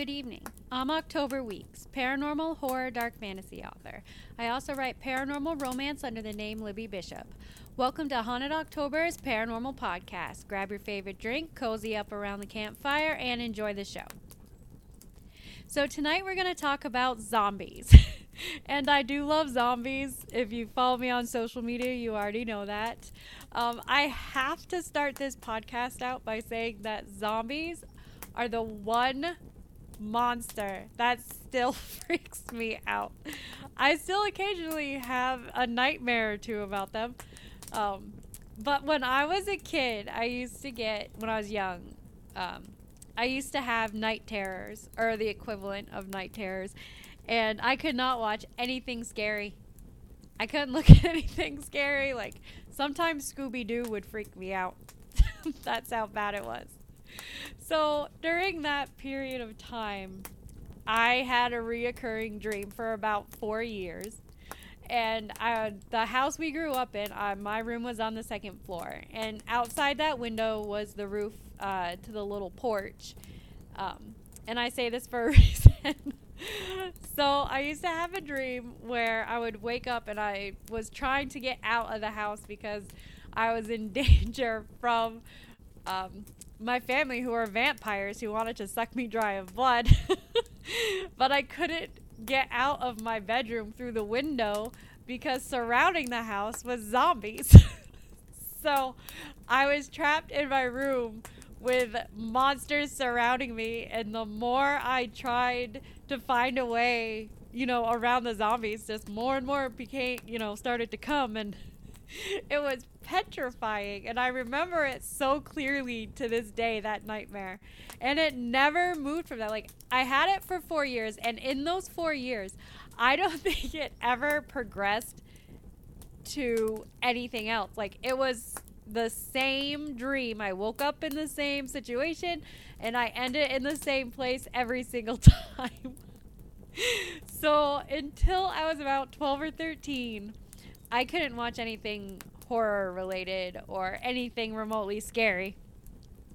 Good evening. I'm October Weeks, paranormal horror dark fantasy author. I also write paranormal romance under the name Libby Bishop. Welcome to Haunted October's Paranormal Podcast. Grab your favorite drink, cozy up around the campfire, and enjoy the show. So, tonight we're going to talk about zombies. and I do love zombies. If you follow me on social media, you already know that. Um, I have to start this podcast out by saying that zombies are the one monster that still freaks me out. I still occasionally have a nightmare or two about them. Um, but when I was a kid, I used to get, when I was young, um, I used to have night terrors, or the equivalent of night terrors, and I could not watch anything scary. I couldn't look at anything scary. Like, sometimes Scooby Doo would freak me out. That's how bad it was. So during that period of time, I had a reoccurring dream for about four years. And I, the house we grew up in, my room was on the second floor. And outside that window was the roof uh, to the little porch. Um, and I say this for a reason. so I used to have a dream where I would wake up and I was trying to get out of the house because I was in danger from um, my family who are vampires who wanted to suck me dry of blood. but I couldn't get out of my bedroom through the window because surrounding the house was zombies. so I was trapped in my room with monsters surrounding me and the more I tried to find a way, you know, around the zombies, just more and more became, you know, started to come and it was petrifying. And I remember it so clearly to this day, that nightmare. And it never moved from that. Like, I had it for four years. And in those four years, I don't think it ever progressed to anything else. Like, it was the same dream. I woke up in the same situation and I ended in the same place every single time. so until I was about 12 or 13, I couldn't watch anything horror related or anything remotely scary.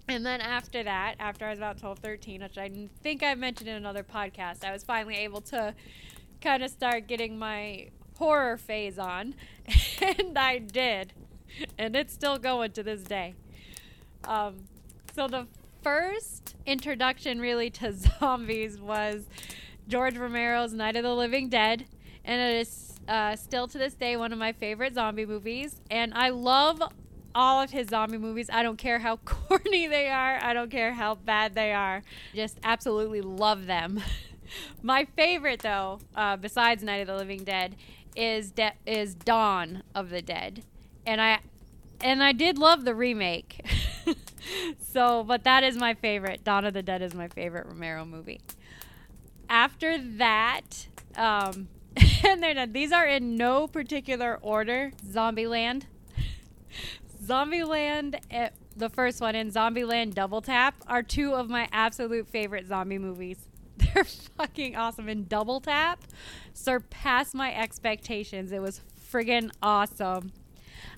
And then after that, after I was about 12, 13, which I think I mentioned in another podcast, I was finally able to kind of start getting my horror phase on. and I did. And it's still going to this day. Um, so the first introduction really to zombies was George Romero's Night of the Living Dead. And it is uh, still to this day one of my favorite zombie movies, and I love all of his zombie movies. I don't care how corny they are. I don't care how bad they are. Just absolutely love them. my favorite, though, uh, besides Night of the Living Dead, is De- is Dawn of the Dead, and I and I did love the remake. so, but that is my favorite. Dawn of the Dead is my favorite Romero movie. After that, um, and they're not, these are in no particular order. Zombieland, Zombieland, eh, the first one, and Zombieland Double Tap are two of my absolute favorite zombie movies. They're fucking awesome. And Double Tap surpassed my expectations. It was friggin' awesome.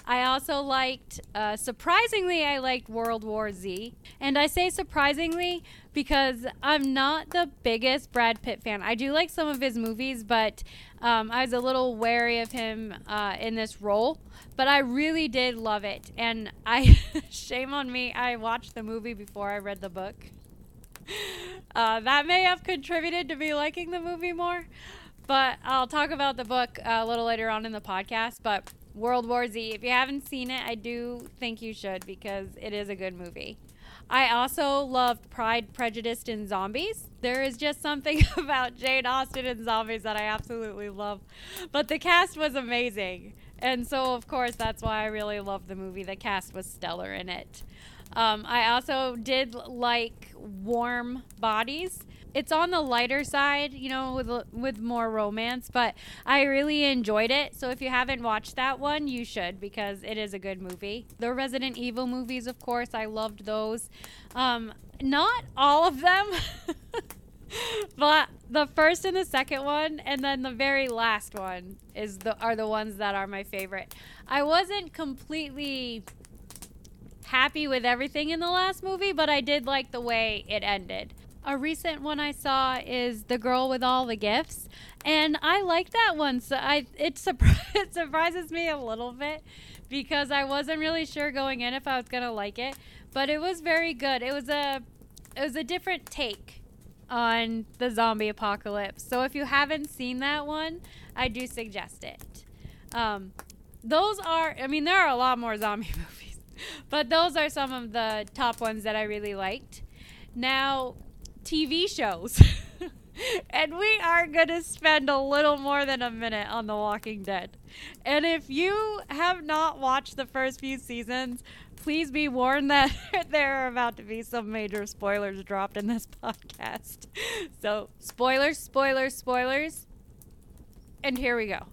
I also liked, uh, surprisingly, I liked World War Z. And I say surprisingly because I'm not the biggest Brad Pitt fan. I do like some of his movies, but um, I was a little wary of him uh, in this role. But I really did love it. And I, shame on me, I watched the movie before I read the book. Uh, that may have contributed to me liking the movie more. But I'll talk about the book uh, a little later on in the podcast. But World War Z. If you haven't seen it, I do think you should because it is a good movie. I also loved Pride, Prejudice, and Zombies. There is just something about Jane Austen and zombies that I absolutely love. But the cast was amazing. And so, of course, that's why I really loved the movie. The cast was stellar in it. Um, I also did like Warm Bodies it's on the lighter side, you know, with with more romance, but I really enjoyed it. So if you haven't watched that one, you should because it is a good movie. The Resident Evil movies, of course, I loved those. Um, not all of them. but the first and the second one and then the very last one is the are the ones that are my favorite. I wasn't completely happy with everything in the last movie, but I did like the way it ended. A recent one I saw is The Girl with All the Gifts, and I like that one. So I it, surpri- it surprises me a little bit because I wasn't really sure going in if I was gonna like it, but it was very good. It was a it was a different take on the zombie apocalypse. So if you haven't seen that one, I do suggest it. Um, those are, I mean, there are a lot more zombie movies, but those are some of the top ones that I really liked. Now, TV shows. and we are going to spend a little more than a minute on The Walking Dead. And if you have not watched the first few seasons, please be warned that there are about to be some major spoilers dropped in this podcast. So, spoilers, spoilers, spoilers. And here we go.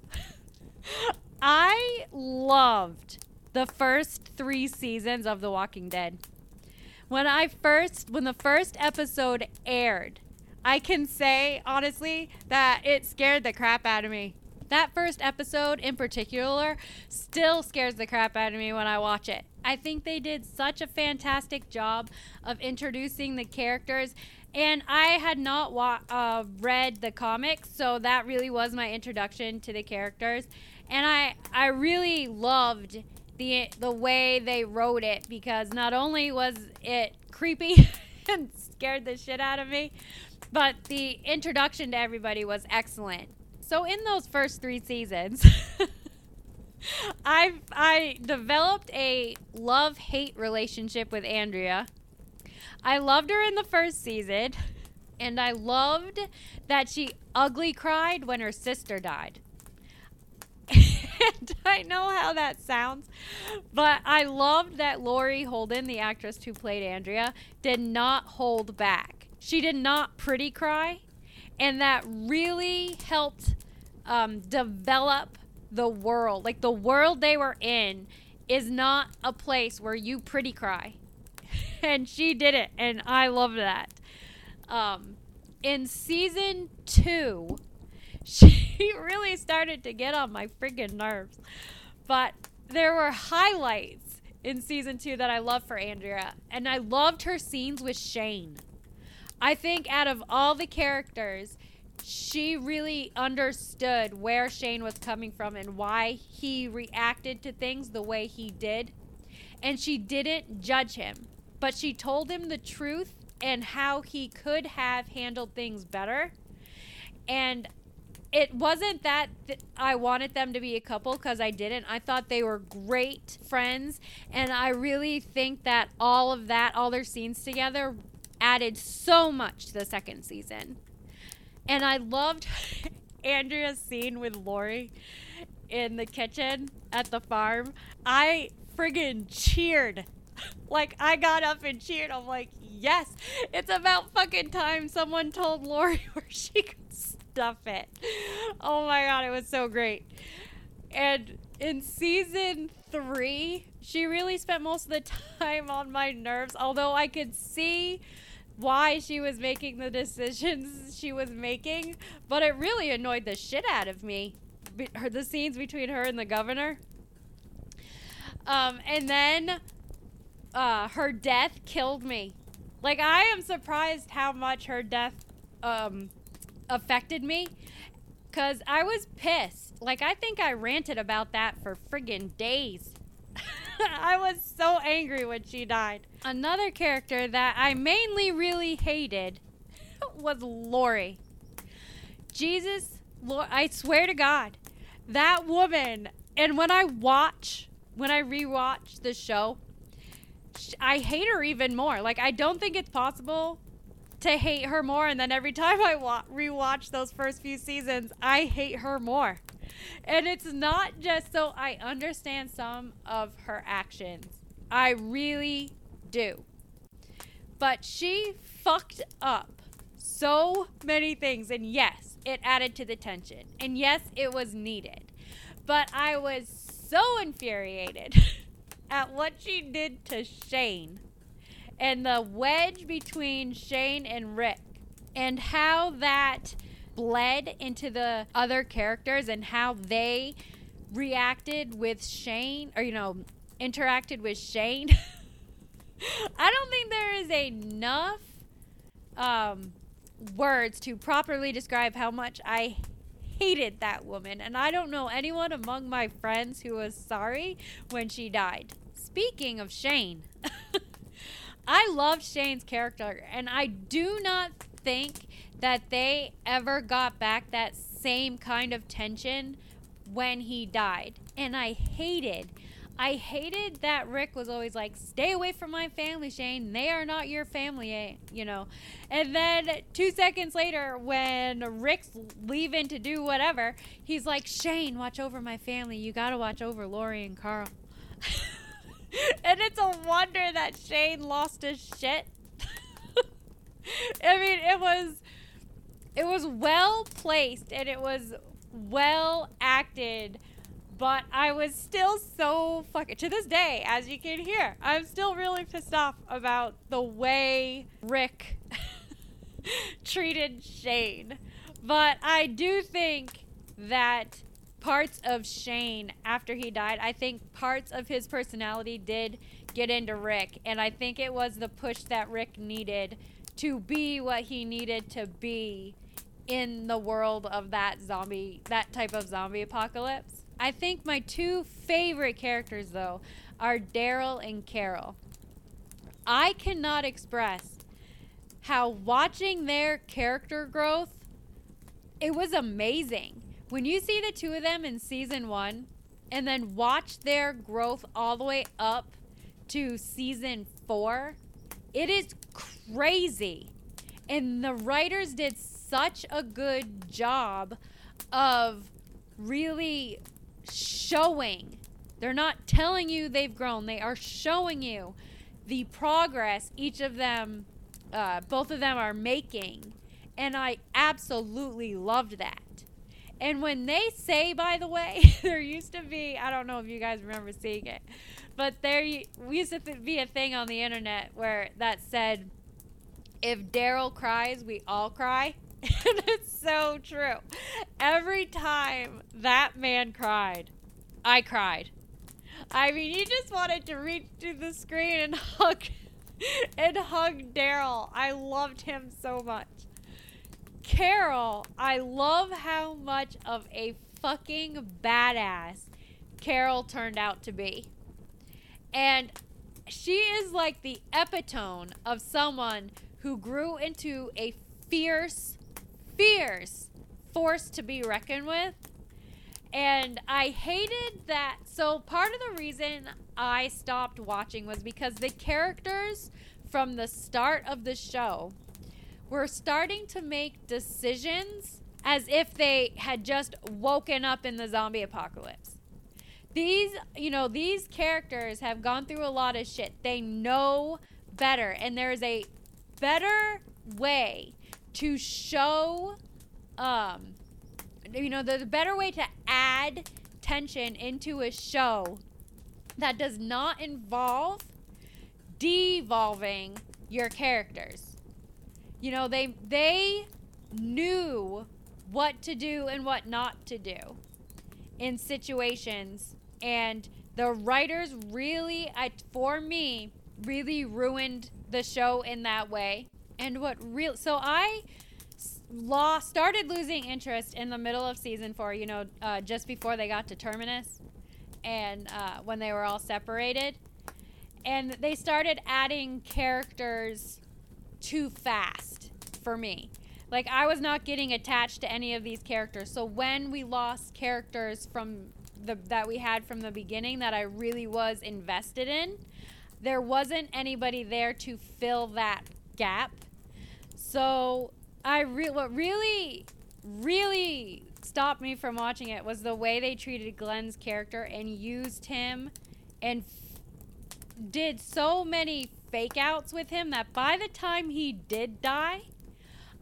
I loved the first three seasons of The Walking Dead. When I first, when the first episode aired, I can say honestly that it scared the crap out of me. That first episode in particular still scares the crap out of me when I watch it. I think they did such a fantastic job of introducing the characters. And I had not wa- uh, read the comics, so that really was my introduction to the characters. And I, I really loved the the way they wrote it because not only was it creepy and scared the shit out of me, but the introduction to everybody was excellent. So in those first three seasons, I I developed a love hate relationship with Andrea. I loved her in the first season, and I loved that she ugly cried when her sister died. and I know how that sounds, but I loved that Laurie Holden, the actress who played Andrea, did not hold back. She did not pretty cry, and that really helped um, develop the world. Like the world they were in is not a place where you pretty cry. and she did it, and I love that. Um, in season two, she really started to get on my freaking nerves. But there were highlights in season two that I loved for Andrea, and I loved her scenes with Shane. I think out of all the characters, she really understood where Shane was coming from and why he reacted to things the way he did. And she didn't judge him, but she told him the truth and how he could have handled things better. And it wasn't that th- I wanted them to be a couple because I didn't. I thought they were great friends. And I really think that all of that, all their scenes together, added so much to the second season. And I loved Andrea's scene with Lori in the kitchen at the farm. I friggin' cheered. Like, I got up and cheered. I'm like, yes, it's about fucking time someone told Lori where she could stuff it. Oh my god, it was so great. And in season three, she really spent most of the time on my nerves, although I could see why she was making the decisions she was making, but it really annoyed the shit out of me. Her, the scenes between her and the governor. Um, and then uh, her death killed me. Like, I am surprised how much her death um, affected me because I was pissed. Like, I think I ranted about that for friggin' days. I was so angry when she died. Another character that I mainly really hated was Lori. Jesus, Lord, I swear to God, that woman. And when I watch, when I rewatch the show, I hate her even more. Like, I don't think it's possible to hate her more. And then every time I wa- rewatch those first few seasons, I hate her more. And it's not just so I understand some of her actions. I really do. But she fucked up so many things. And yes, it added to the tension. And yes, it was needed. But I was so infuriated at what she did to Shane and the wedge between Shane and Rick and how that bled into the other characters and how they reacted with Shane or you know interacted with Shane. I don't think there is enough um, words to properly describe how much I hated that woman. And I don't know anyone among my friends who was sorry when she died. Speaking of Shane, I love Shane's character, and I do not think that they ever got back that same kind of tension when he died. And I hated I hated that Rick was always like, "Stay away from my family, Shane. They are not your family," eh? you know. And then two seconds later, when Rick's leaving to do whatever, he's like, "Shane, watch over my family. You gotta watch over Lori and Carl." and it's a wonder that Shane lost his shit. I mean, it was it was well placed and it was well acted but I was still so fucking to this day, as you can hear, I'm still really pissed off about the way Rick treated Shane. But I do think that parts of Shane after he died, I think parts of his personality did get into Rick, and I think it was the push that Rick needed to be what he needed to be in the world of that zombie that type of zombie apocalypse. I think my two favorite characters, though, are Daryl and Carol. I cannot express how watching their character growth, it was amazing. When you see the two of them in season one and then watch their growth all the way up to season four, it is crazy. And the writers did such a good job of really showing. They're not telling you they've grown. They are showing you the progress each of them, uh, both of them are making. And I absolutely loved that. And when they say, by the way, there used to be, I don't know if you guys remember seeing it, but there used to be a thing on the internet where that said, if Daryl cries, we all cry. and it's so true. Every time that man cried, I cried. I mean, you just wanted to reach to the screen and hug and hug Daryl. I loved him so much. Carol, I love how much of a fucking badass Carol turned out to be. And she is like the epitome of someone who grew into a fierce, fierce force to be reckoned with. And I hated that. So, part of the reason I stopped watching was because the characters from the start of the show were starting to make decisions as if they had just woken up in the zombie apocalypse. These, you know, these characters have gone through a lot of shit. They know better, and there is a better way to show um you know a better way to add tension into a show that does not involve devolving your characters you know they they knew what to do and what not to do in situations. And the writers really for me really ruined the show in that way. And what real so I lost started losing interest in the middle of season four. You know, uh, just before they got to terminus, and uh, when they were all separated, and they started adding characters too fast for me. Like I was not getting attached to any of these characters. So when we lost characters from the that we had from the beginning that I really was invested in, there wasn't anybody there to fill that gap. So I re- what really, really stopped me from watching it was the way they treated Glenn's character and used him and f- did so many fake outs with him that by the time he did die,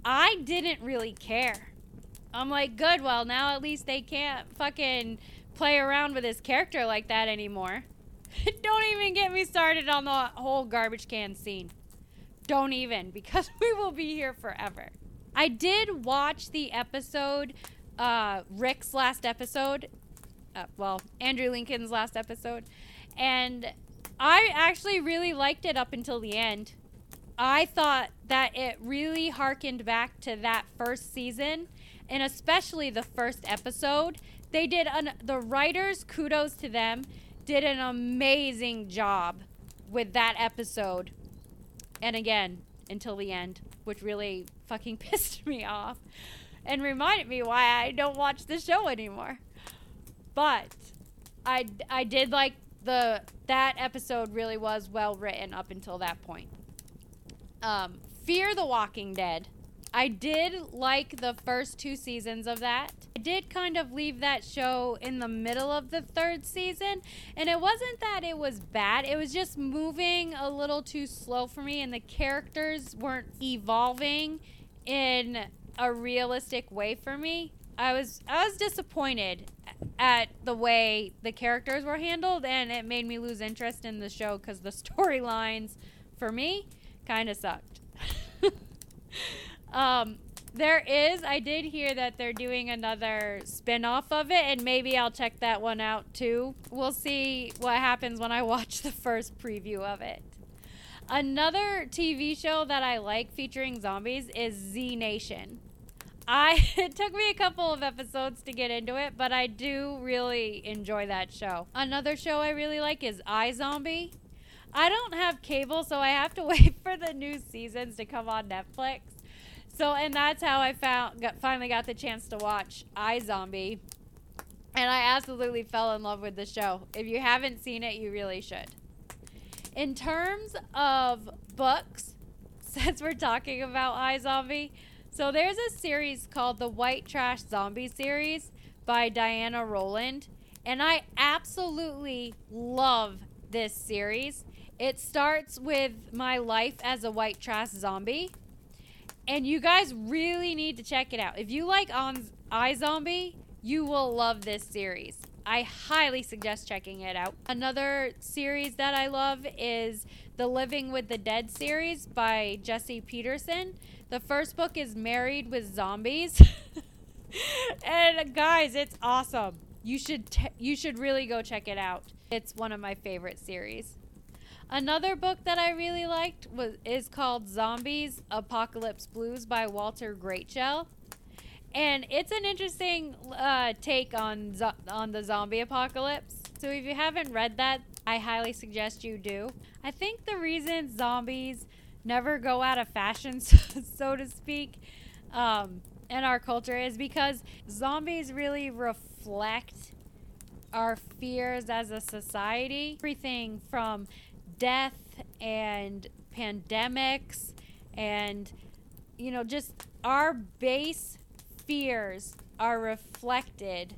I didn't really care. I'm like, good, well, now at least they can't fucking play around with his character like that anymore. Don't even get me started on the whole garbage can scene. Don't even, because we will be here forever. I did watch the episode, uh, Rick's last episode. Uh, well, Andrew Lincoln's last episode. And I actually really liked it up until the end. I thought that it really harkened back to that first season, and especially the first episode. They did an, the writers, kudos to them, did an amazing job with that episode. And again, until the end, which really fucking pissed me off and reminded me why I don't watch the show anymore. But I I did like the that episode really was well written up until that point. Um, Fear the Walking Dead. I did like the first two seasons of that. I did kind of leave that show in the middle of the third season, and it wasn't that it was bad, it was just moving a little too slow for me, and the characters weren't evolving in a realistic way for me. I was I was disappointed at the way the characters were handled, and it made me lose interest in the show because the storylines for me kind of sucked. um, there is, I did hear that they're doing another spin off of it, and maybe I'll check that one out too. We'll see what happens when I watch the first preview of it. Another TV show that I like featuring zombies is Z Nation. I it took me a couple of episodes to get into it, but I do really enjoy that show. Another show I really like is iZombie. I don't have cable, so I have to wait for the new seasons to come on Netflix. So, and that's how I found got, finally got the chance to watch iZombie. And I absolutely fell in love with the show. If you haven't seen it, you really should. In terms of books, since we're talking about iZombie, so there's a series called the White Trash Zombie series by Diana Rowland, and I absolutely love this series. It starts with my life as a white trash zombie, and you guys really need to check it out. If you like on iZombie, you will love this series. I highly suggest checking it out. Another series that I love is the Living with the Dead series by Jesse Petersen. The first book is Married with Zombies. and guys, it's awesome. You should you should really go check it out. It's one of my favorite series. Another book that I really liked was is called Xombies Apocalypse Blues by Walter Greatshell. And it's an interesting uh, take on zo- on the zombie apocalypse. So if you haven't read that, I highly suggest you do. I think the reason zombies never go out of fashion, so to speak, um, in our culture is because zombies really reflect our fears as a society. Everything from death and pandemics and, you know, just our base fears are reflected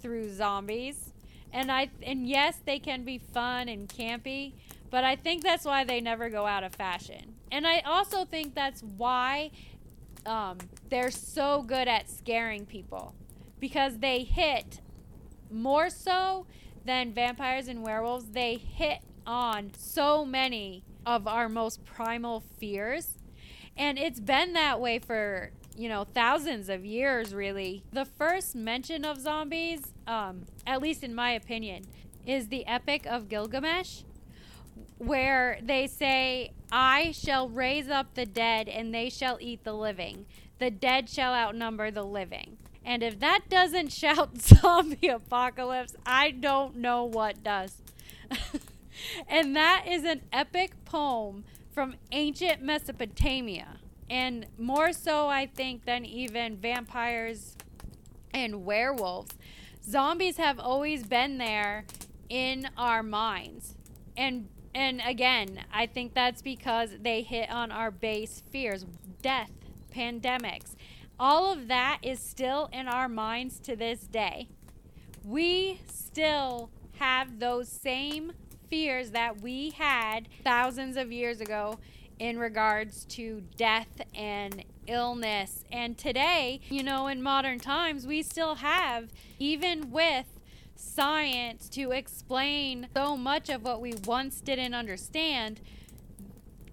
through zombies. And I and yes, they can be fun and campy, but I think that's why they never go out of fashion. And I also think that's why um, they're so good at scaring people because they hit more so than vampires and werewolves. They hit on so many of our most primal fears. And it's been that way for, you know, thousands of years, really. The first mention of zombies, um, at least in my opinion, is the Epic of Gilgamesh where they say, I shall raise up the dead and they shall eat the living. The dead shall outnumber the living. And if that doesn't shout zombie apocalypse, I don't know what does. and that is an epic poem from ancient Mesopotamia. And more so, I think, than even vampires and werewolves. Zombies have always been there in our minds. And and again, I think that's because they hit on our base fears death, pandemics. All of that is still in our minds to this day. We still have those same fears that we had thousands of years ago in regards to death and illness. And today, you know, in modern times, we still have, even with science to explain so much of what we once didn't understand,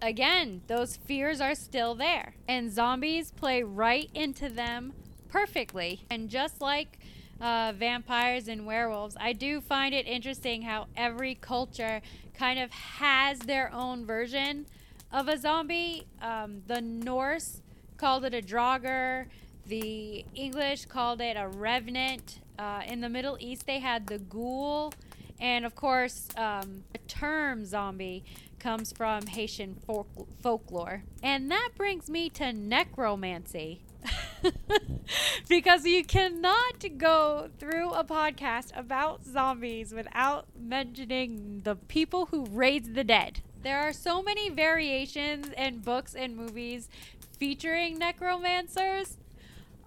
again, those fears are still there. And zombies play right into them perfectly. And just like uh, vampires and werewolves, I do find it interesting how every culture kind of has their own version of a zombie. Um, the Norse called it a Draugr. The English called it a revenant. Uh, in the Middle East, they had the ghoul. And of course, um, the term zombie comes from Haitian folk- folklore. And that brings me to necromancy. because you cannot go through a podcast about zombies without mentioning the people who raise the dead. There are so many variations in books and movies featuring necromancers.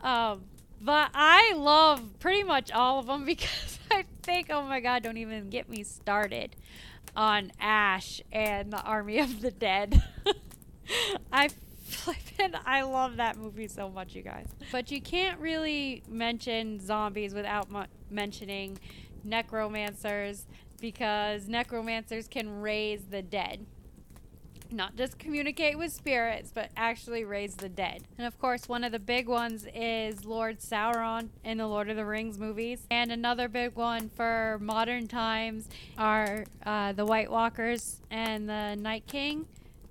Um, but I love pretty much all of them because I think, oh my god, don't even get me started on Ash and the Army of the Dead. I flippin' I love that movie so much, you guys. But you can't really mention zombies without mentioning necromancers because necromancers can raise the dead. Not just communicate with spirits, but actually raise the dead. And of course, one of the big ones is Lord Sauron in the Lord of the Rings movies. And another big one for modern times are uh, the White Walkers and the Night King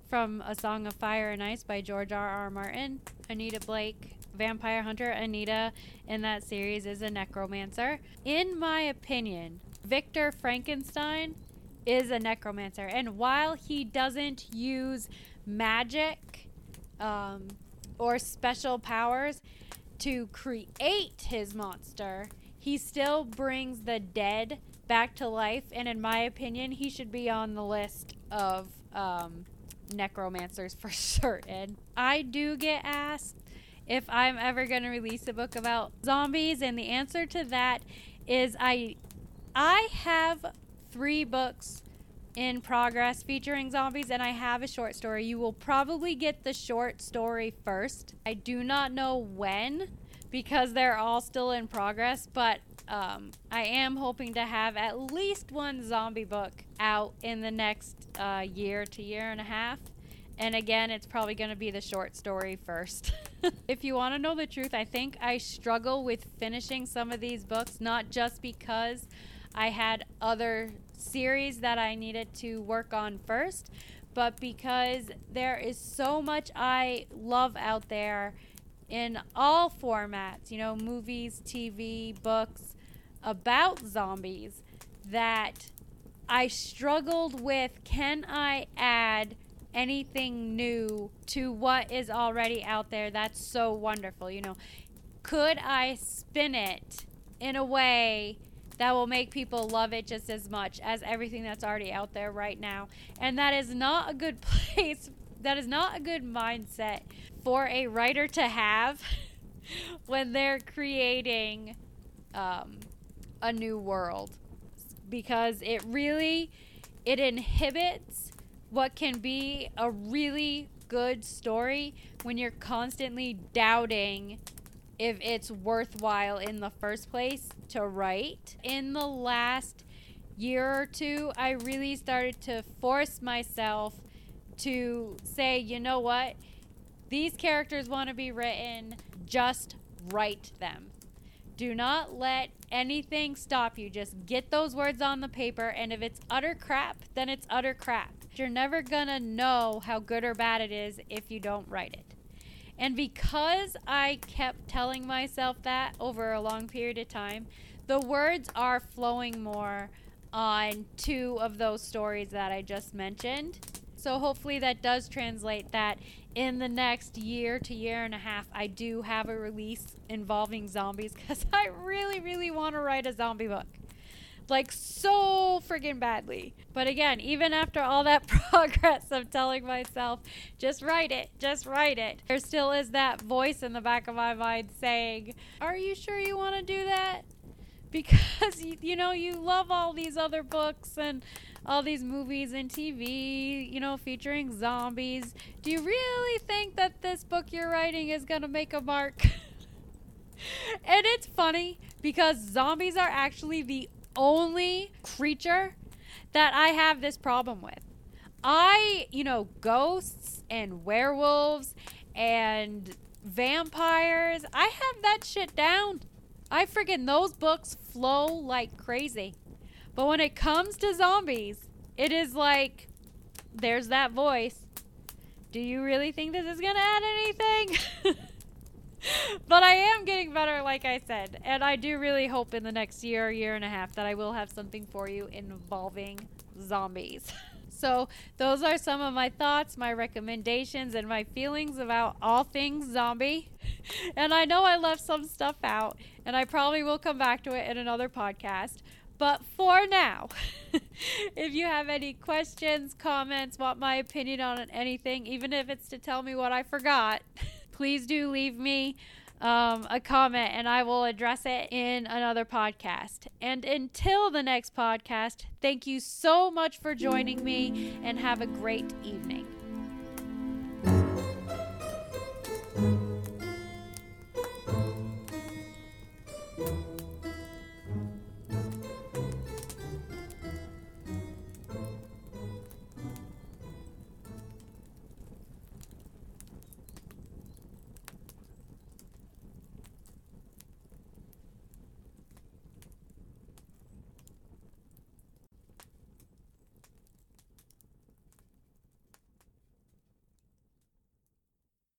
from A Song of Fire and Ice by George R. R. Martin. Anita Blake, vampire hunter Anita in that series, is a necromancer. In my opinion, Victor Frankenstein is a necromancer. And while he doesn't use magic um, or special powers to create his monster, he still brings the dead back to life. And in my opinion, he should be on the list of um, necromancers for certain. I do get asked if I'm ever going to release a book about zombies, and the answer to that is I I have three books in progress featuring zombies and I have a short story. You will probably get the short story first. I do not know when because they're all still in progress, but um, I am hoping to have at least one zombie book out in the next uh, year to year and a half. And again, it's probably going to be the short story first. if you want to know the truth, I think I struggle with finishing some of these books, not just because I had other series that I needed to work on first, but because there is so much I love out there in all formats, you know, movies, TV, books about zombies that I struggled with can I add anything new to what is already out there that's so wonderful, you know? Could I spin it in a way that will make people love it just as much as everything that's already out there right now. And that is not a good place, that is not a good mindset for a writer to have when they're creating um, a new world because it really it inhibits what can be a really good story when you're constantly doubting if it's worthwhile in the first place to write. In the last year or two, I really started to force myself to say, you know what? These characters want to be written, just write them. Do not let anything stop you. Just get those words on the paper, and if it's utter crap, then it's utter crap. You're never gonna know how good or bad it is if you don't write it. And because I kept telling myself that over a long period of time, the words are flowing more on two of those stories that I just mentioned. So hopefully that does translate that in the next year to year and a half, I do have a release involving zombies because I really, really want to write a zombie book like so friggin' badly. But again, even after all that progress of telling myself, just write it, just write it, there still is that voice in the back of my mind saying, Are you sure you want to do that? Because, you know, you love all these other books and all these movies and TV, you know, featuring zombies. Do you really think that this book you're writing is going to make a mark? and it's funny because zombies are actually the only creature that I have this problem with. I, you know, ghosts and werewolves and vampires, I have that shit down. I freaking, those books flow like crazy. But when it comes to zombies, it is like, there's that voice. Do you really think this is going to add anything? but I am getting better, like I said. And I do really hope in the next year, year and a half, that I will have something for you involving zombies. So, those are some of my thoughts, my recommendations, and my feelings about all things zombie. And I know I left some stuff out, and I probably will come back to it in another podcast. But for now, if you have any questions, comments, want my opinion on anything, even if it's to tell me what I forgot, please do leave me um, a comment and I will address it in another podcast. And until the next podcast, thank you so much for joining me and have a great evening.